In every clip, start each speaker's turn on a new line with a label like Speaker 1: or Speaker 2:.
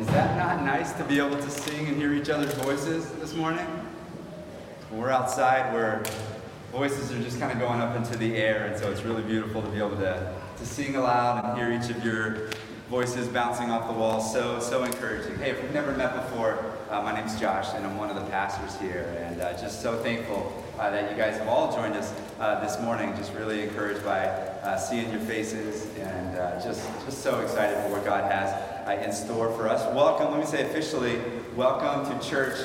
Speaker 1: is that not nice to be able to sing and hear each other's voices this morning? When we're outside, where voices are just kind of going up into the air, and so it's really beautiful to be able to, to sing aloud and hear each of your voices bouncing off the walls. So, so encouraging. Hey, if we've never met before, uh, my name's Josh, and I'm one of the pastors here, and uh, just so thankful uh, that you guys have all joined us uh, this morning. Just really encouraged by uh, seeing your faces, and uh, just, just so excited for what God has in store for us. Welcome, let me say officially, welcome to church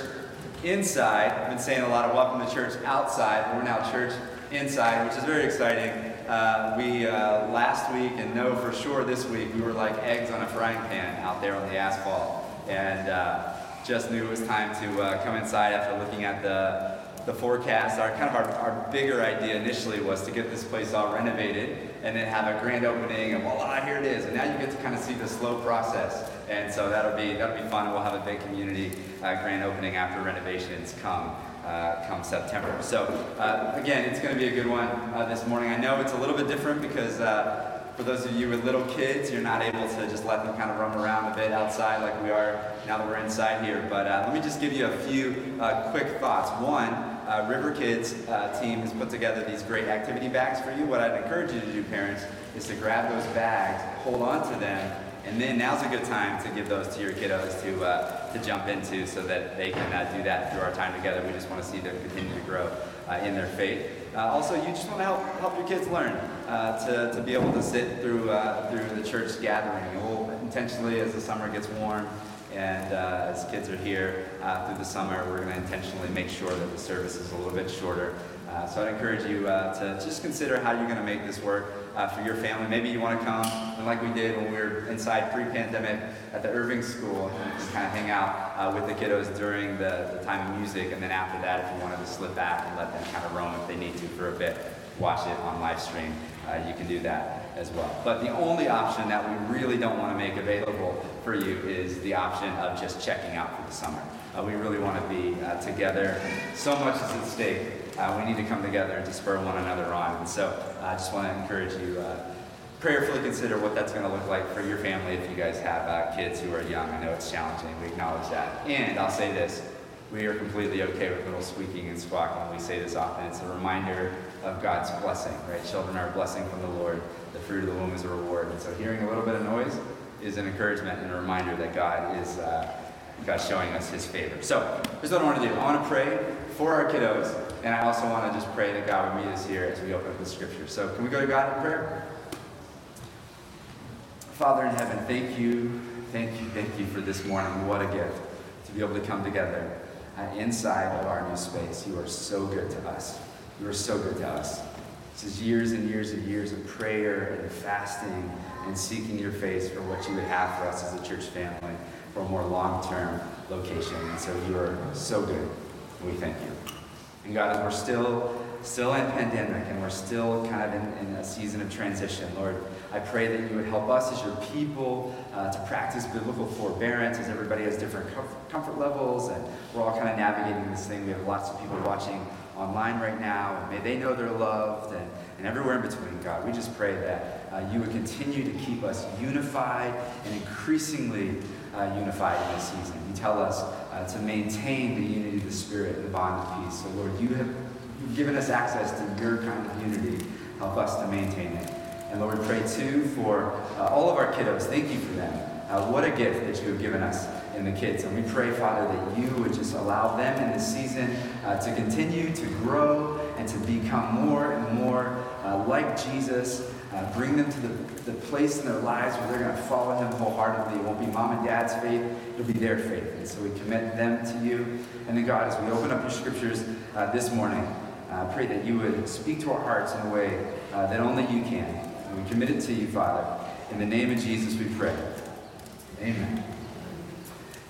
Speaker 1: inside. I've been saying a lot of welcome to church outside, we're now church inside, which is very exciting. Uh, we uh, last week and know for sure this week we were like eggs on a frying pan out there on the asphalt, and uh, just knew it was time to uh, come inside after looking at the the forecast. Our kind of our, our bigger idea initially was to get this place all renovated and then have a grand opening and voila, here it is. And now you get to kind of see the slow process. And so that'll be that'll be fun. We'll have a big community uh, grand opening after renovations come. Uh, come September. So uh, again, it's going to be a good one uh, this morning. I know it's a little bit different because uh, for those of you with little kids, you're not able to just let them kind of roam around a bit outside like we are now that we're inside here. But uh, let me just give you a few uh, quick thoughts. One, uh, River Kids uh, team has put together these great activity bags for you. What I'd encourage you to do, parents, is to grab those bags, hold on to them, and then now's a good time to give those to your kiddos to, uh, to jump into so that they can uh, do that through our time together. We just want to see them continue to grow uh, in their faith. Uh, also, you just want to help, help your kids learn to, to be able to sit through, through the church gathering. we'll intentionally, as the summer gets warm, and uh, as kids are here uh, through the summer, we're going to intentionally make sure that the service is a little bit shorter. Uh, so I'd encourage you uh, to just consider how you're going to make this work uh, for your family. Maybe you want to come, and like we did when we were inside pre-pandemic at the Irving School, and just kind of hang out uh, with the kiddos during the, the time of music, and then after that, if you wanted to slip back and let them kind of roam if they need to for a bit, watch it on live stream, you can do that as well. But the only option that we really don't want to make available for you is the option of just checking out for the summer. Uh, we really want to be uh, together. So much is at stake. Uh, we need to come together to spur one another on. And so I just want to encourage you uh, prayerfully consider what that's going to look like for your family if you guys have uh, kids who are young. I know it's challenging. We acknowledge that. And I'll say this we are completely okay with little squeaking and squawking. We say this often. It's a reminder of God's blessing, right? Children are a blessing from the Lord. The fruit of the womb is a reward. And so hearing a little bit of noise is an encouragement and a reminder that God is uh, God's showing us his favor. So here's what I want to do. I want to pray for our kiddos, and I also want to just pray that God would meet us here as we open up the scripture. So can we go to God in prayer? Father in heaven, thank you, thank you, thank you for this morning. What a gift to be able to come together uh, inside of our new space. You are so good to us. You are so good to us. This is years and years and years of prayer and fasting and seeking your face for what you would have for us as a church family for a more long-term location. And so you are so good. We thank you. And God, as we're still still in pandemic and we're still kind of in, in, a season of transition. Lord, I pray that you would help us as your people uh, to practice biblical forbearance as everybody has different comfort levels and we're all kind of navigating this thing. We have lots of people watching online right now, and may they know they're loved and, and everywhere in between, God. We just pray that uh, you would continue to keep us unified and increasingly uh, unified in this season. You tell us uh, to maintain the unity of the Spirit and the bond of peace. So, Lord, you have given us access to your kind of unity. Help us to maintain it. And Lord, pray too for uh, all of our kiddos. Thank you for them. Uh, what a gift that you have given us in the kids. And we pray, Father, that you would just allow them in this season uh, to continue to grow and to become more and more uh, like Jesus. Uh, bring them to the, the place in their lives where they're going to follow him wholeheartedly. It won't be mom and dad's faith, it'll be their faith. And so we commit them to you. And then, God, as we open up your scriptures uh, this morning, I uh, pray that you would speak to our hearts in a way uh, that only you can. And we commit it to you, Father. In the name of Jesus, we pray. Amen.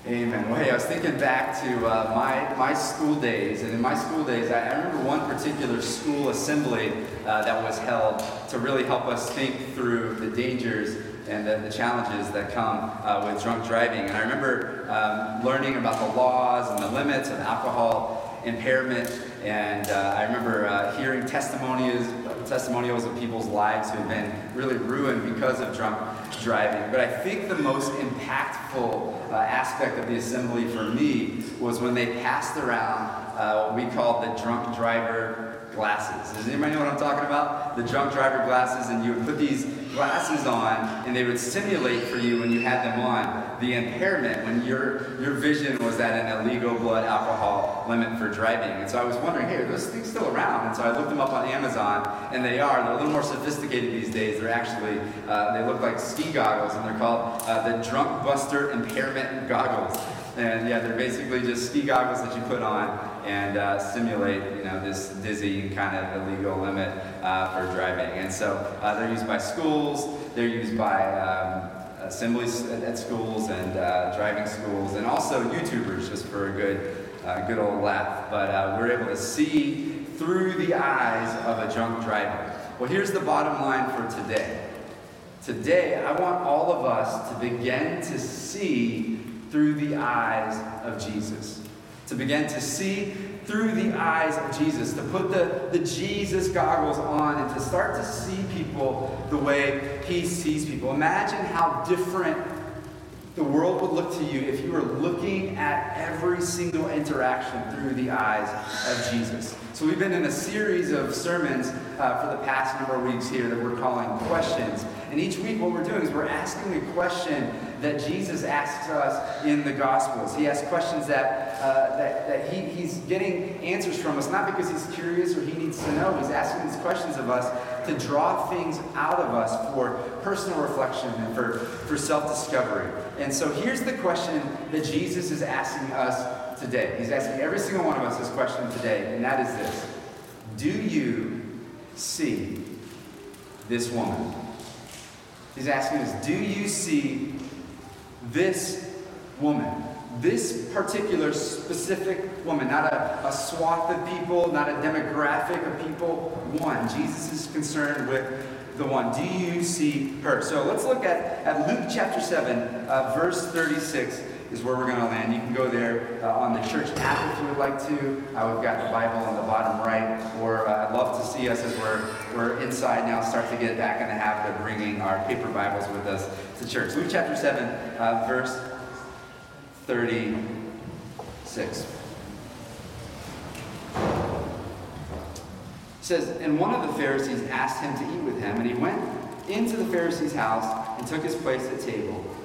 Speaker 1: Amen. Well, hey, I was thinking back to uh, my, my school days, and in my school days, I, I remember one particular school assembly uh, that was held to really help us think through the dangers and the, the challenges that come uh, with drunk driving. And I remember um, learning about the laws and the limits of alcohol impairment, and uh, I remember uh, hearing testimonies testimonials of people's lives who have been really ruined because of drunk driving. But I think the most impactful uh, aspect of the assembly for me was when they passed around uh, what we called the drunk driver glasses. Does anybody know what I'm talking about? The drunk driver glasses, and you would put these glasses on, and they would simulate for you when you had them on the impairment when your your vision was at an illegal blood alcohol limit for driving. And so I was wondering, hey, are those things still around? And so I looked them up on Amazon, and they are. They're a little more sophisticated these days. They're actually uh, they look like ski goggles, and they're called uh, the Drunk Buster Impairment Goggles. And yeah, they're basically just ski goggles that you put on and uh, simulate, you know, this dizzy kind of illegal limit uh, for driving. And so uh, they're used by schools, they're used by um, assemblies at, schools and uh, driving schools, and also YouTubers just for a good, uh, good old laugh. But uh, we're able to see through the eyes of a drunk driver. Well, here's the bottom line for today. Today, I want all of us to begin to see through the eyes of Jesus. To begin to see through the eyes of Jesus, to put the, the Jesus goggles on and to start to see people the way he sees people. Imagine how different the world would look to you if you were looking at every single interaction through the eyes of Jesus. So, we've been in a series of sermons uh, for the past number of weeks here that we're calling questions. And each week, what we're doing is we're asking a question that Jesus asks us in the Gospels. He asks questions that, uh, that, that he, he's getting answers from us, not because he's curious or he needs to know. He's asking these questions of us to draw things out of us for personal reflection and for, for self discovery. And so here's the question that Jesus is asking us today. He's asking every single one of us this question today, and that is this Do you see this woman? He's asking us, Do you see this woman, this particular specific woman, not a, a swath of people, not a demographic of people, one. Jesus is concerned with the one. Do you see her? So let's look at, at Luke chapter 7, uh, verse 36 is where we're going to land. You can go there uh, on the church app if you would like to. Uh, we've got the Bible on the bottom right. Or uh, I'd love to see us as we're, we're inside now start to get back in the habit of bringing our paper Bibles with us to church. Luke chapter 7, uh, verse 36. It says, And one of the Pharisees asked him to eat with him, and he went into the Pharisee's house and took his place at table.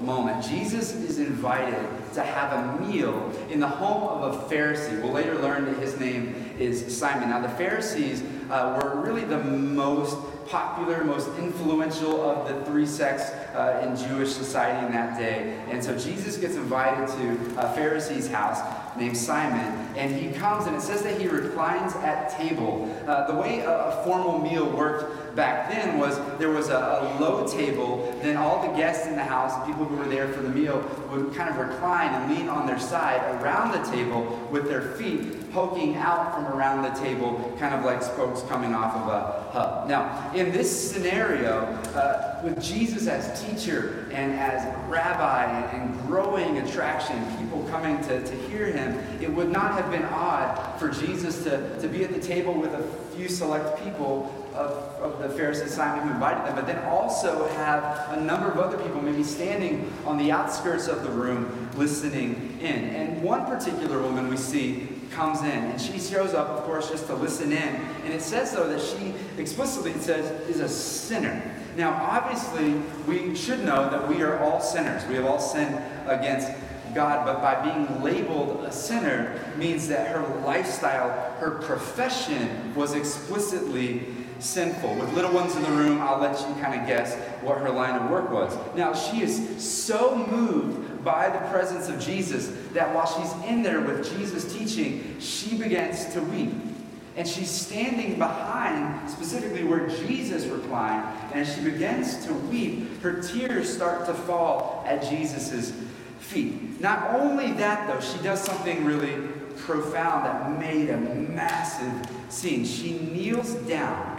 Speaker 1: moment. Jesus is invited to have a meal in the home of a Pharisee. We'll later learn that his name is Simon. Now, the Pharisees uh, were really the most popular, most influential of the three sects uh, in Jewish society in that day. And so Jesus gets invited to a Pharisee's house named Simon, and he comes, and it says that he reclines at table. Uh, the way a, a formal meal worked back then was there was a, a, low table, then all the guests in the house, the people who were there for the meal, would kind of recline and lean on their side around the table with their feet poking out from around the table, kind of like spokes coming off of a hub. Now, in this scenario, uh, with Jesus as teacher and as rabbi and growing attraction, people coming to, to hear him, it would not have been odd for Jesus to, to be at the table with a few select people of, of the Pharisee Simon who invited them, but then also have a number of other people maybe standing on the outskirts of the room listening in. And one particular woman we see comes in and she shows up, of course, just to listen in. And it says, though, that she explicitly says is a sinner. Now, obviously, we should know that we are all sinners. We have all sinned against God, but by being labeled a sinner means that her lifestyle, her profession was explicitly sinful. With little ones in the room, I'll let you kind of guess what her line of work was. Now, she is so moved by the presence of Jesus that while she's in there with Jesus teaching, she begins to weep. And she's standing behind, specifically where Jesus reclined, And she begins to weep, her tears start to fall at Jesus' feet. Not only that, though, she does something really profound that made a massive scene. She kneels down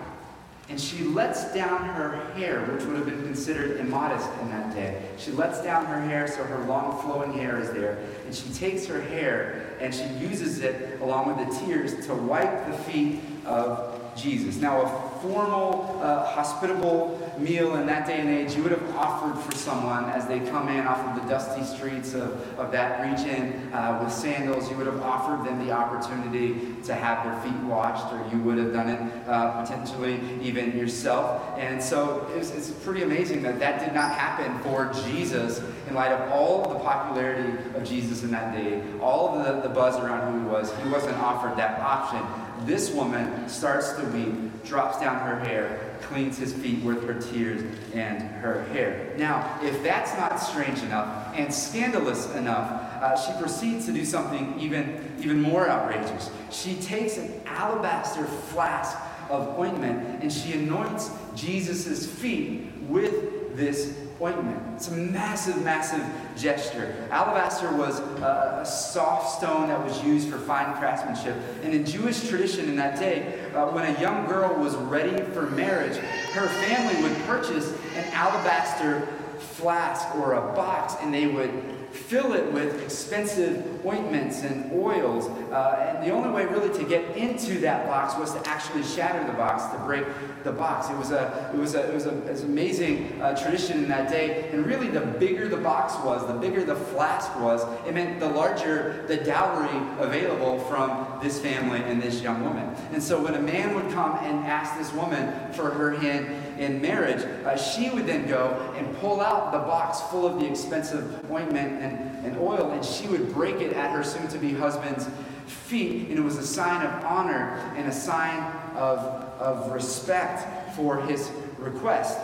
Speaker 1: and she lets down her hair, which would have been considered immodest in that day. She lets down her hair so her long flowing hair is there. And she takes her hair and she uses it along with the tears to wipe the feet of Jesus. Now, a formal, uh, hospitable meal in that day and age, you would have offered for someone as they come in off of the dusty streets of, of that region uh, with sandals, you would have offered them the opportunity to have their feet washed, or you would have done it uh, potentially even yourself. And so it's, it's pretty amazing that that did not happen for Jesus in light of all the popularity of Jesus in that day, all the, the buzz around who he was. He wasn't offered that option. This woman starts to weep, drops down her hair, cleans his feet with her tears and her hair. Now, if that's not strange enough and scandalous enough, uh, she proceeds to do something even, even more outrageous. She takes an alabaster flask of ointment and she anoints Jesus' feet with this ointment. It's a massive, massive gesture. Alabaster was a, soft stone that was used for fine craftsmanship. And in Jewish tradition in that day, uh, when a young girl was ready for marriage, her family would purchase an alabaster flask or a box and they would fill it with expensive ointments and oils. Uh, and the only way really to get into that box was to actually shatter the box, to break the box. It was a, it was a, it was a, it was an amazing uh, tradition in that day. And really, the bigger the box was, the bigger the flask was, it meant the larger the dowry available from this family and this young woman. And so when a man would come and ask this woman for her hand in marriage, uh, she would then go and pull out the box full of the expensive ointment and, and oil, and she would break it at her soon to be husband's feet. And it was a sign of honor and a sign of, of respect for his request.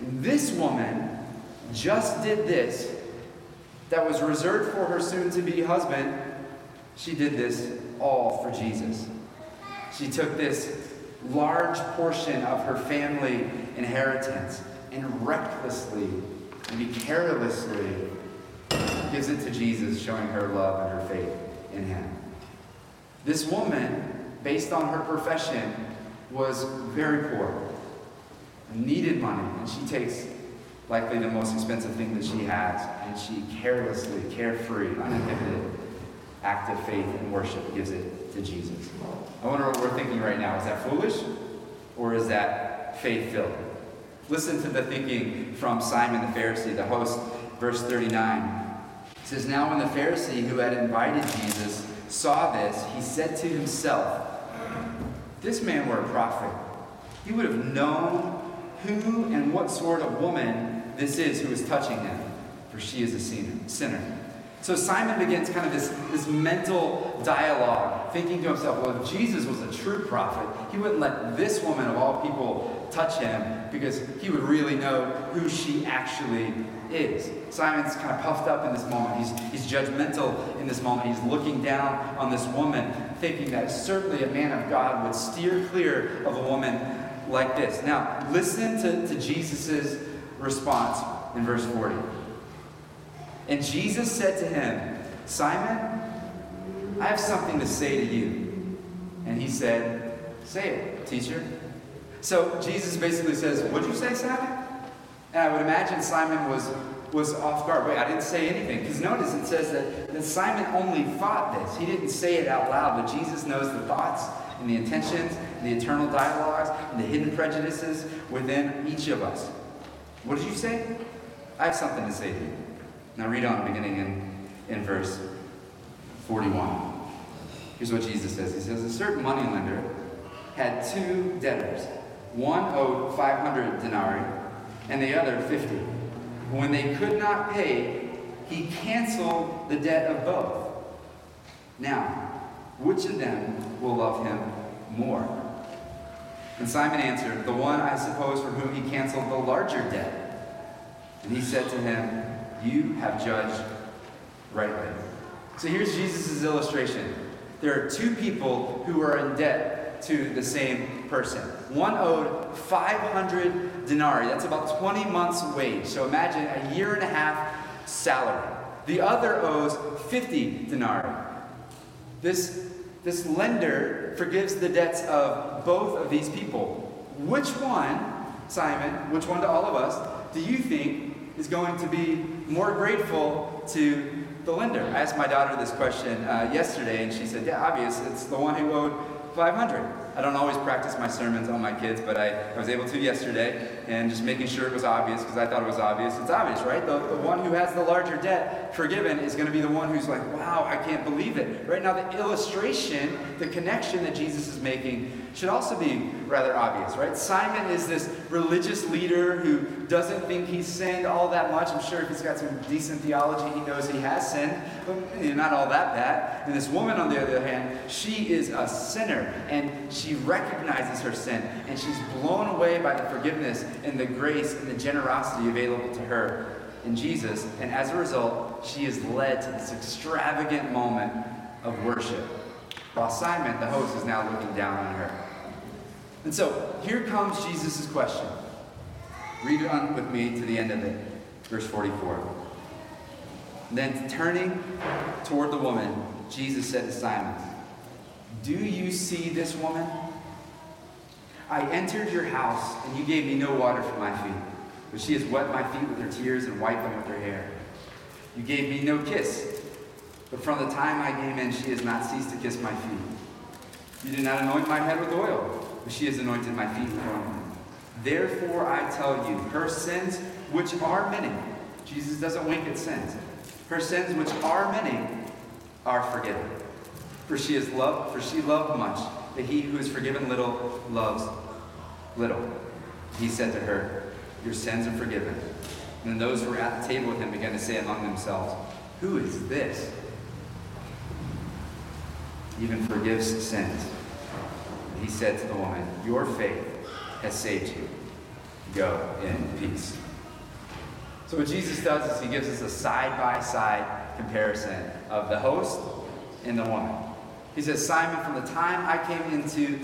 Speaker 1: And this woman just did this that was reserved for her soon to be husband. She did this all for Jesus. She took this large portion of her family inheritance and recklessly, maybe carelessly, gives it to Jesus, showing her love and her faith in him. This woman, based on her profession, was very poor, needed money, and she takes likely the most expensive thing that she has, and she carelessly, carefree, uninhibited, act of faith and worship gives it to Jesus. I wonder what we're thinking right now. Is that foolish or is that faith filled? Listen to the thinking from Simon the Pharisee, the host, verse 39. It says, Now when the Pharisee who had invited Jesus saw this, he said to himself, This man were a prophet. He would have known who and what sort of woman this is who is touching him, for she is a sinner. So Simon begins kind of this, this mental dialogue, thinking to himself, well, if Jesus was a true prophet, he wouldn't let this woman of all people touch him because he would really know who she actually is. Simon's kind of puffed up in this moment. He's, he's judgmental in this moment. He's looking down on this woman, thinking that certainly a man of God would steer clear of a woman like this. Now, listen to, to Jesus' response in verse 40. And Jesus said to him, Simon, I have something to say to you. And he said, Say it, teacher. So Jesus basically says, What'd you say, Simon? And I would imagine Simon was, was off guard. Wait, I didn't say anything. Because notice it says that, that Simon only thought this. He didn't say it out loud, but Jesus knows the thoughts and the intentions and the eternal dialogues and the hidden prejudices within each of us. What did you say? I have something to say to you. Now read on, beginning in, in verse 41. Here's what Jesus says He says, A certain moneylender had two debtors. One owed 500 denarii, and the other 50. When they could not pay, he canceled the debt of both. Now, which of them will love him more? And Simon answered, The one, I suppose, for whom he canceled the larger debt. And he said to him, you have judged rightly. So here's Jesus' illustration. There are two people who are in debt to the same person. One owed 500 denarii. That's about 20 months' wage. So imagine a year and a half salary. The other owes 50 denarii. This, this lender forgives the debts of both of these people. Which one, Simon, which one to all of us, do you think is going to be more grateful to the lender? I asked my daughter this question uh, yesterday, and she said, Yeah, obvious. It's the one who owed 500. I don't always practice my sermons on my kids, but I, I was able to yesterday, and just making sure it was obvious because I thought it was obvious. It's obvious, right? The, the one who has the larger debt forgiven is going to be the one who's like, wow, I can't believe it. Right now, the illustration, the connection that Jesus is making should also be rather obvious, right? Simon is this religious leader who doesn't think he's sinned all that much. I'm sure if he's got some decent theology, he knows he has sinned, but not all that bad. And this woman, on the other hand, she is a sinner, and she recognizes her sin, and she's blown away by the forgiveness and the grace and the generosity available to her in Jesus. And as a result, she is led to this extravagant moment of worship. While Simon, the host, is now looking down on her. And so here comes Jesus' question. Read it on with me to the end of it, verse 44. Then turning toward the woman, Jesus said to Simon, Do you see this woman? I entered your house, and you gave me no water for my feet, but she has wet my feet with her tears and wiped them with her hair. You gave me no kiss, but from the time I came in, she has not ceased to kiss my feet. You did not anoint my head with oil, but she has anointed my feet with oil. Therefore, I tell you, her sins, which are many, Jesus doesn't wink at sins, her sins, which are many, are forgiven. For she is loved, for she loved much, that he who is forgiven little loves little. He said to her, Your sins are forgiven. And then those who were at the table with him began to say among themselves, Who is this? Even forgives sins. He said to the woman, Your faith has saved you. Go in peace. So, what Jesus does is he gives us a side by side comparison of the host and the woman. He says, Simon, from the time I came into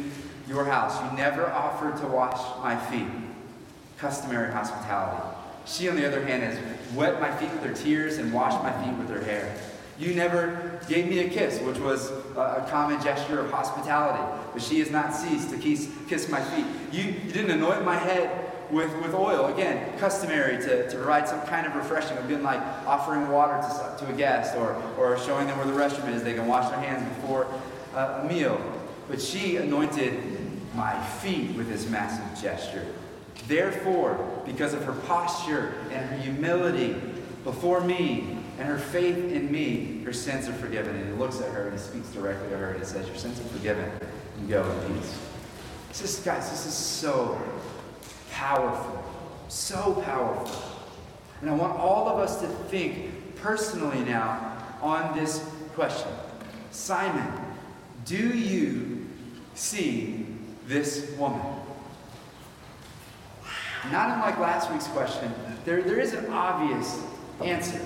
Speaker 1: your house, you never offered to wash my feet. Customary hospitality. She, on the other hand, has wet my feet with her tears and washed my feet with her hair. You never gave me a kiss, which was a common gesture of hospitality, but she has not ceased to kiss, kiss my feet. You, you didn't anoint my head with, with oil. Again, customary to, to provide some kind of refreshing. It would been like offering water to, to a guest or, or showing them where the restroom is. They can wash their hands before uh, a meal. But she anointed my feet with this massive gesture. Therefore, because of her posture and her humility before me and her faith in me, her sins are forgiven. And he looks at her and he speaks directly to her and he says, Your sins are forgiven. And go in peace. This is, guys, this is so powerful. So powerful. And I want all of us to think personally now on this question Simon, do you see this woman? Not unlike last week's question, there, there is an obvious answer.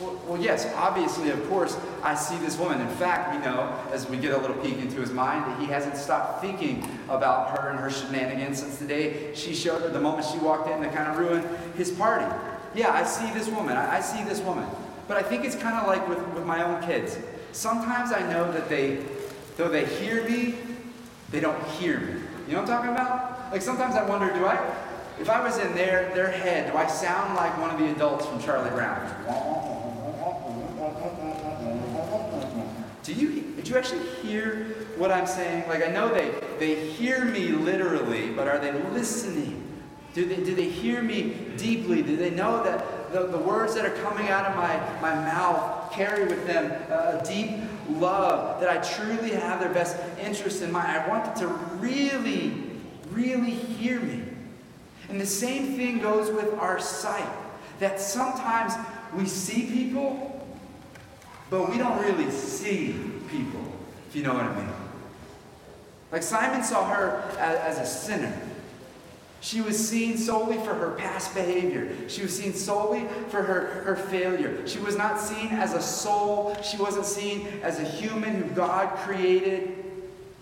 Speaker 1: Well, well, yes, obviously, of course, I see this woman. In fact, we know, as we get a little peek into his mind, that he hasn't stopped thinking about her and her shenanigans since the day she showed her, the moment she walked in to kind of ruin his party. Yeah, I see this woman. I, I see this woman. But I think it's kind of like with, with my own kids. Sometimes I know that they, though they hear me, they don't hear me. You know what I'm talking about? Like sometimes I wonder, do I, if I was in their, their head, do I sound like one of the adults from Charlie Brown? Do you, did you actually hear what I'm saying? Like, I know they, they hear me literally, but are they listening? Do they, do they hear me deeply? Do they know that the, the words that are coming out of my, my mouth carry with them a deep love, that I truly have their best interest in mind? I want them to really, really hear me. And the same thing goes with our sight, that sometimes we see people but we don't really see people, if you know what I mean. Like Simon saw her as, as a sinner. She was seen solely for her past behavior. She was seen solely for her, her failure. She was not seen as a soul. She wasn't seen as a human who God created.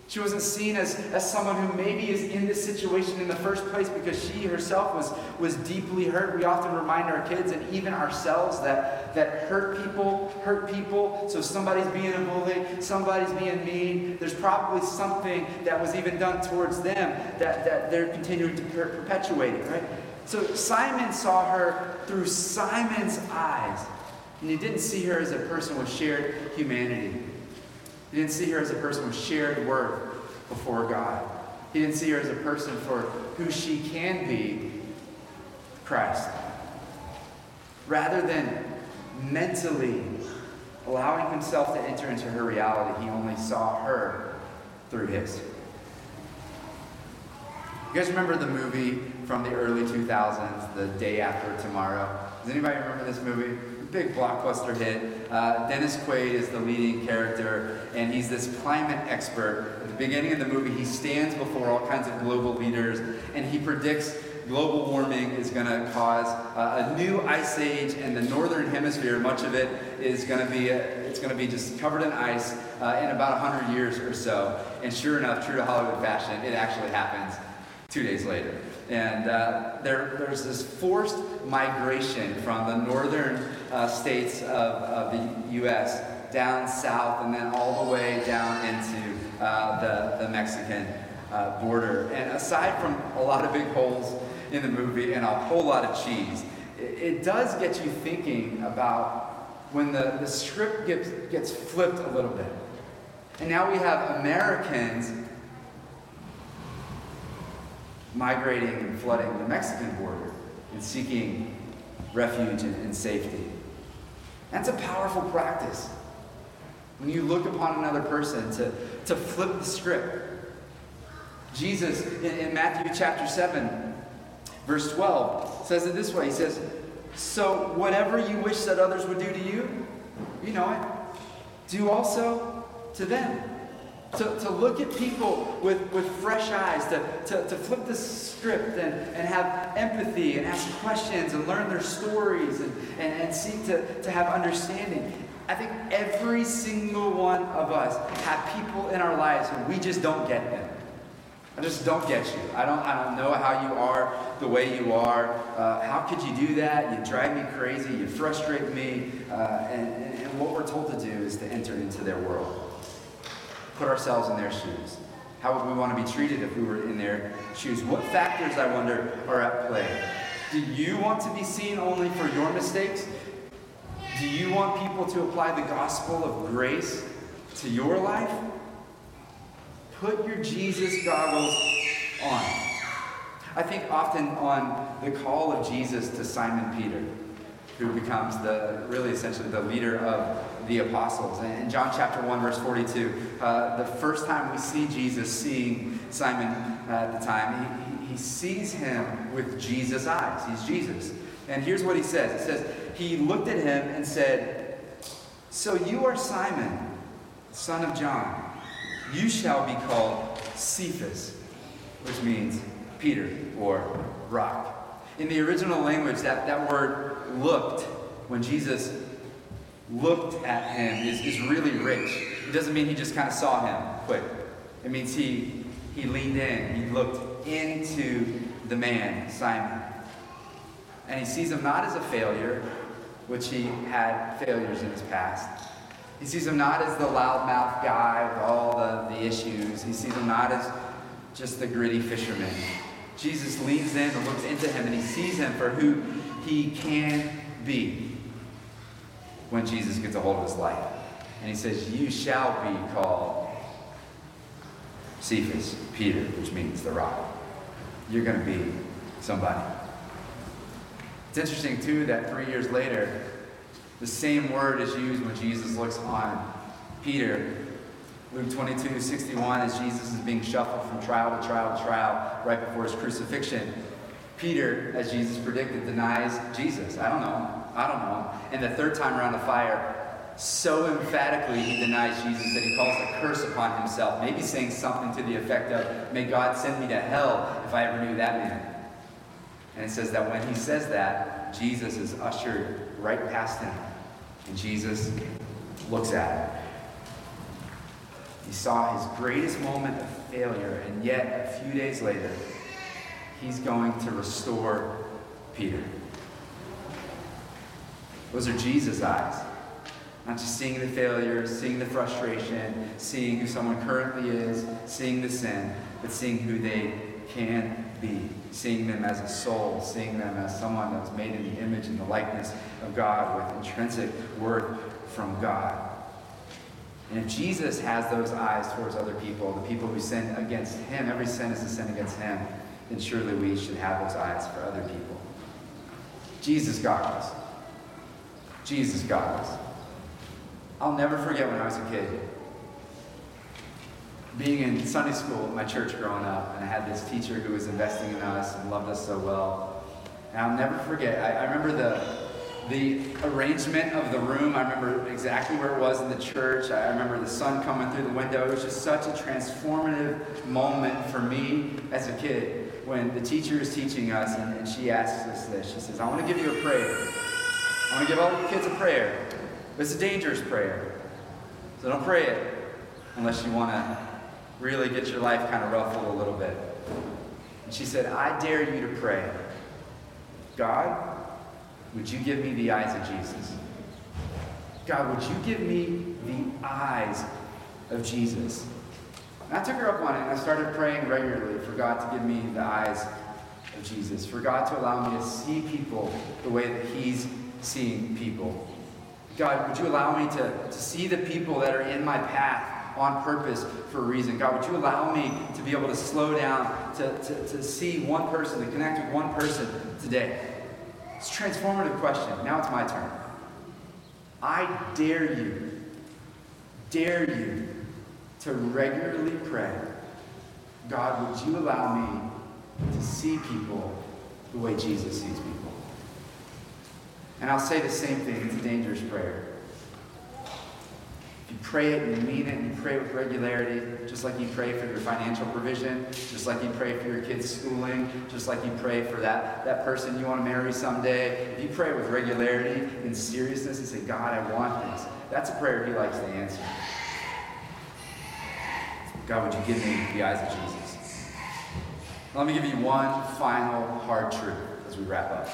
Speaker 1: She wasn't seen as, as someone who maybe is in this situation in the first place because she herself was, was deeply hurt. We often remind our kids and even ourselves that, that hurt people hurt people. So somebody's being a bully, somebody's being mean. There's probably something that was even done towards them that, that they're continuing to per- perpetuate right? So Simon saw her through Simon's eyes. And he didn't see her as a person with shared humanity. He didn't see her as a person with shared worth before God. He didn't see her as a person for who she can be, Christ. Rather than mentally allowing himself to enter into her reality, he only saw her through his. You guys remember the movie from the early 2000s, The Day After Tomorrow? Does anybody remember this movie? big blockbuster hit. Uh, Dennis Quaid is the leading character, and he's this climate expert. At the beginning of the movie, he stands before all kinds of global leaders, and he predicts global warming is going to cause uh, a new ice age in the northern hemisphere. Much of it is going to be it's going to be just covered in ice uh, in about 100 years or so. And sure enough, true to Hollywood fashion, it actually happens two days later. And uh, there, there's this forced migration from the northern uh, states of, of, the U.S. down south and then all the way down into uh, the, the Mexican uh, border. And aside from a lot of big holes in the movie and a whole lot of cheese, it, it does get you thinking about when the, the script gets, gets flipped a little bit. And now we have Americans migrating and flooding the Mexican border and seeking refuge and, and safety. That's a powerful practice. When you look upon another person to, to flip the script. Jesus in, in Matthew chapter 7, verse 12, says it this way He says, So whatever you wish that others would do to you, you know it, do also to them. To, to look at people with, with fresh eyes, to, to, to flip the script and, and have empathy and ask questions and learn their stories and, and, and seek to, to have understanding. I think every single one of us have people in our lives who we just don't get them. I just don't get you. I don't, I don't know how you are the way you are. Uh, how could you do that? You drive me crazy. You frustrate me. Uh, and, and what we're told to do is to enter into their world put ourselves in their shoes. How would we want to be treated if we were in their shoes? What factors, I wonder, are at play? Do you want to be seen only for your mistakes? Do you want people to apply the gospel of grace to your life? Put your Jesus goggles on. I think often on the call of Jesus to Simon Peter, who becomes the really essentially the leader of the apostles. In John chapter 1, verse 42, uh, the first time we see Jesus seeing Simon uh, at the time, he, he sees him with Jesus' eyes. He's Jesus. And here's what he says He says, He looked at him and said, So you are Simon, son of John. You shall be called Cephas, which means Peter or rock. In the original language, that, that word looked, when Jesus looked at him is, is really rich. It doesn't mean he just kind of saw him quick. It means he, he leaned in, he looked into the man, Simon. And he sees him not as a failure, which he had failures in his past. He sees him not as the loudmouth guy with all the, the issues. He sees him not as just the gritty fisherman. Jesus leans in and looks into him, and he sees him for who he can be when Jesus gets a hold of his life. And he says, You shall be called Cephas, Peter, which means the rock. You're going to be somebody. It's interesting, too, that three years later, the same word is used when Jesus looks on Peter. Luke 22, 61, as Jesus is being shuffled from trial to trial to trial right before his crucifixion. Peter, as Jesus predicted, denies Jesus. I don't know. I don't know. And the third time around the fire, so emphatically he denies Jesus that he calls a curse upon himself, maybe saying something to the effect of, May God send me to hell if I ever knew that man. And it says that when he says that, Jesus is ushered right past him. And Jesus looks at him. He saw his greatest moment of failure, and yet a few days later, he's going to restore Peter. Those are Jesus' eyes. Not just seeing the failure, seeing the frustration, seeing who someone currently is, seeing the sin, but seeing who they can be. Seeing them as a soul, seeing them as someone that was made in the image and the likeness of God with intrinsic worth from God. And if Jesus has those eyes towards other people, the people who sin against him, every sin is a sin against him, then surely we should have those eyes for other people. Jesus got us. Jesus got us. I'll never forget when I was a kid. Being in Sunday school at my church growing up, and I had this teacher who was investing in us and loved us so well. And I'll never forget, I, I remember the the arrangement of the room. I remember exactly where it was in the church. I remember the sun coming through the window. It was just such a transformative moment for me as a kid when the teacher is teaching us and, and she asks us this. She says, I want to give you a prayer. I want to give all the kids a prayer. It's a dangerous prayer. So don't pray it unless you want to really get your life kind of ruffled a little bit. And she said, I dare you to pray. God, would you give me the eyes of Jesus? God, would you give me the eyes of Jesus? And I took her up on it and I started praying regularly for God to give me the eyes of Jesus, for God to allow me to see people the way that He's seeing people. God, would you allow me to, to see the people that are in my path on purpose for a reason? God, would you allow me to be able to slow down, to, to, to see one person, to connect with one person today? It's a transformative question. Now it's my turn. I dare you, dare you to regularly pray, God, would you allow me to see people the way Jesus sees people? And I'll say the same thing. It's a dangerous prayer. You pray it and you mean it and you pray with regularity, just like you pray for your financial provision, just like you pray for your kids' schooling, just like you pray for that, that person you want to marry someday, if you pray with regularity and seriousness and say, God, I want this, that's a prayer He likes to answer. God, would you give me the eyes of Jesus? Let me give you one final hard truth as we wrap up.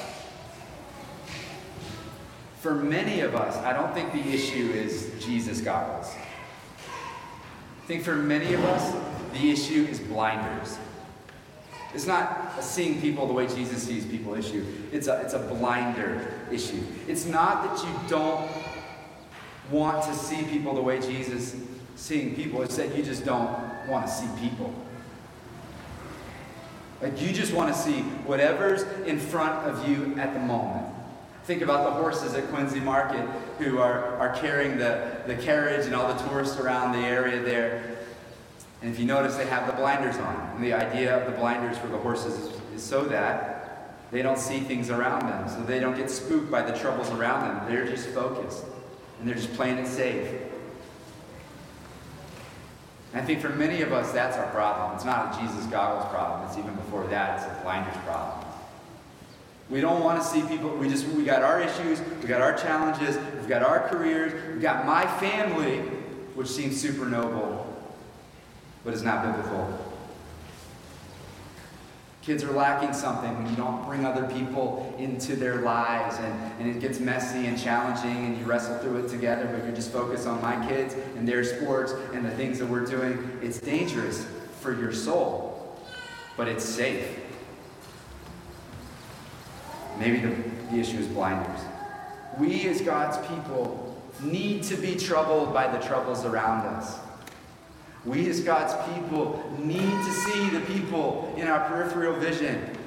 Speaker 1: For many of us, I don't think the issue is Jesus goggles. I think for many of us, the issue is blinders. It's not seeing people the way Jesus sees people issue. It's a, it's a blinder issue. It's not that you don't want to see people the way Jesus seeing people. It's that you just don't want to see people. Like you just want to see whatever's in front of you at the moment. Think about the horses at Quincy Market who are, are carrying the, the carriage and all the tourists around the area there. And if you notice, they have the blinders on. And the idea of the blinders for the horses is, is so that they don't see things around them, so they don't get spooked by the troubles around them. They're just focused, and they're just playing it safe. I think for many of us, that's our problem. It's not a Jesus goggles problem. It's even before that, it's a blinders problem. We don't want to see people. We just we got our issues, we got our challenges, we've got our careers, we've got my family, which seems super noble, but is not biblical. Kids are lacking something when you don't bring other people into their lives and, and it gets messy and challenging and you wrestle through it together, but you're just focused on my kids and their sports and the things that we're doing. It's dangerous for your soul, but it's safe. Maybe the, the issue is blinders. We, as God's people, need to be troubled by the troubles around us. We, as God's people, need to see the people in our peripheral vision.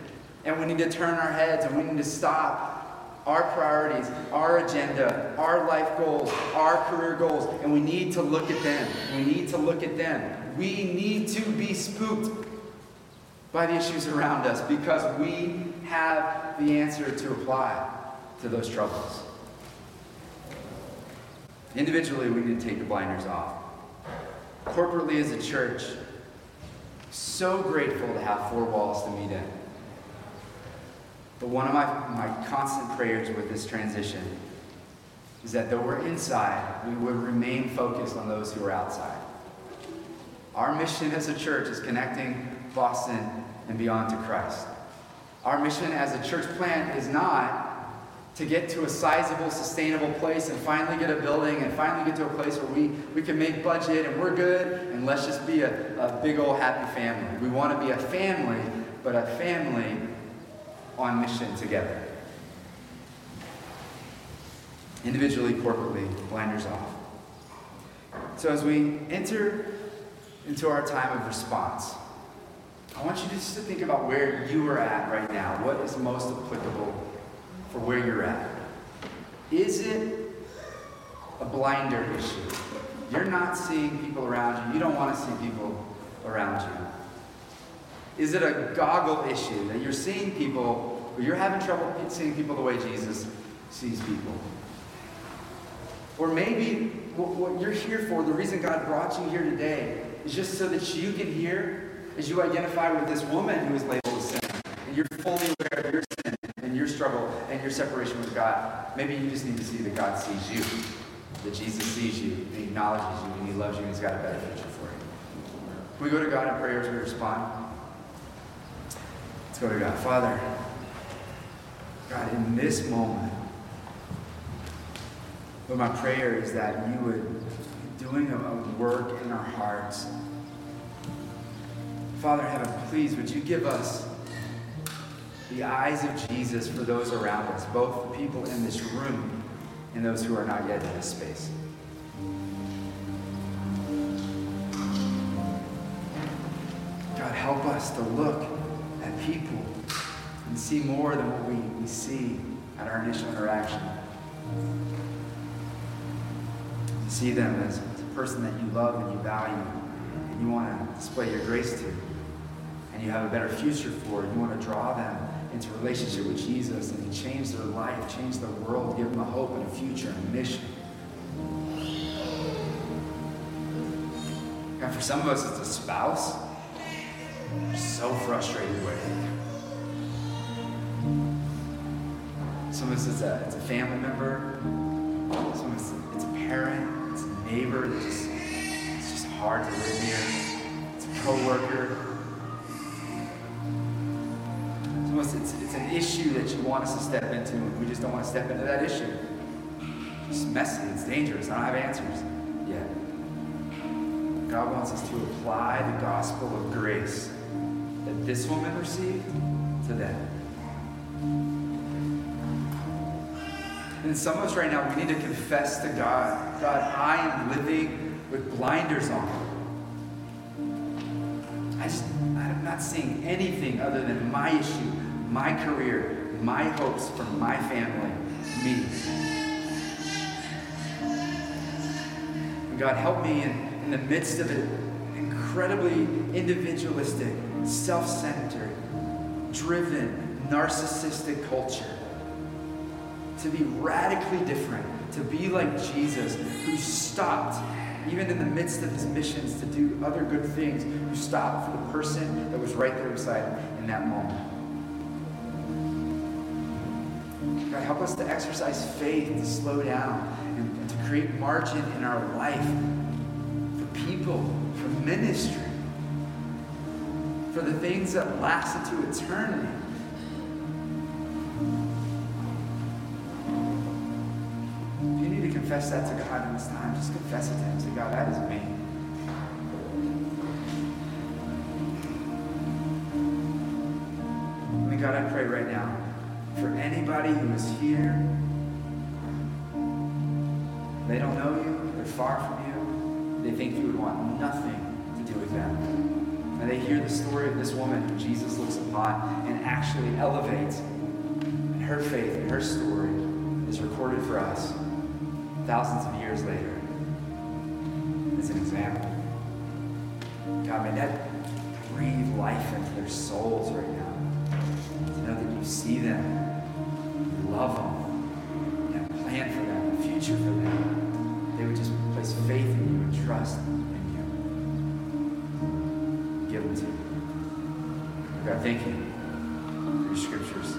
Speaker 1: And we need to turn our heads and we need to stop our priorities, our agenda, our life goals, our career goals, and we need to look at them. We need to look at them. We need to be spooked by the issues around us because we have the answer to apply to those troubles. Individually, we need to take the blinders off. Corporately, as a church, so grateful to have four walls to meet in. But one of my, my constant prayers with this transition is that though we're inside, we would remain focused on those who are outside. Our mission as a church is connecting Boston and beyond to Christ. Our mission as a church plant is not to get to a sizable, sustainable place and finally get a building and finally get to a place where we, we can make budget and we're good and let's just be a, a big old happy family. We want to be a family, but a family on mission together. Individually, corporately, blinders off. So as we enter into our time of response, I want you just to think about where you are at right now. What is most applicable for where you're at? Is it a blinder issue? You're not seeing people around you. You don't want to see people around you. Is it a goggle issue that you're seeing people, or you're having trouble seeing people the way Jesus sees people? Or maybe what you're here for, the reason God brought you here today, is just so that you can hear as you identify with this woman who is labeled a sinner. And you're fully aware of your sin and your struggle and your separation with God. Maybe you just need to see that God sees you, that Jesus sees you, and he acknowledges you, and he loves you, and he's got a better future for you. Can we go to God in prayer as we respond? Let's go to God. Father, God, in this moment, but my prayer is that you would doing a, work in our hearts. Father heaven, please would you give us the eyes of Jesus for those around us, both the people in this room and those who are not yet in this space. God, help us to look at people and see more than what we, we see at our initial interaction To see them as a person that you love and you value and you want to display your grace to and you have a better future for. You want to draw them into relationship with Jesus and change their life, change their world, give them a hope and a future and a mission. And for some of us, it's a spouse. We're so frustrated with it. Some of us, it's a, it's a family member. Some of us, it's a parent It's a neighbor it's just hard to live near. It's a coworker. It's, it's, it's an issue that you want us to step into, and we just don't want to step into that issue. It's messy, it's dangerous. I don't have answers yet. God wants us to apply the gospel of grace that this woman received to them. And some of us right now, we need to confess to God God, I am living with blinders on. I just, I'm not seeing anything other than my issue, my career, my hopes for my family, me. And God, help me in, in the midst of an incredibly individualistic, self centered, driven, narcissistic culture to be radically different, to be like Jesus, who stopped, even in the midst of his missions, to do other good things, you stop for the person that was right there beside him in that moment. God, help us to exercise faith, to slow down, and, to create margin in our life for people, for ministry, for the things that last into eternity. Confess that to God in this time. Just confess it to Him. Say, God, that is me. I mean, God, I pray right now for anybody who is here. They don't know you. They're far from you. They think you would want nothing to do with them. And they hear the story of this woman who Jesus looks upon and actually elevates. And her faith and her story is recorded for us thousands of years later as an example. God, may that breathe life into their souls right now. To know that you see them, you love them, you have a plan for them, a future for them. They would just place faith in you and trust in you. Give them to you. God, thank you for your scriptures.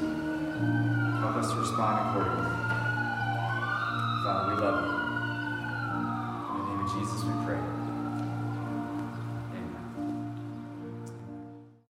Speaker 1: Help us to respond accordingly. Father, we love you. In the name of Jesus, we pray.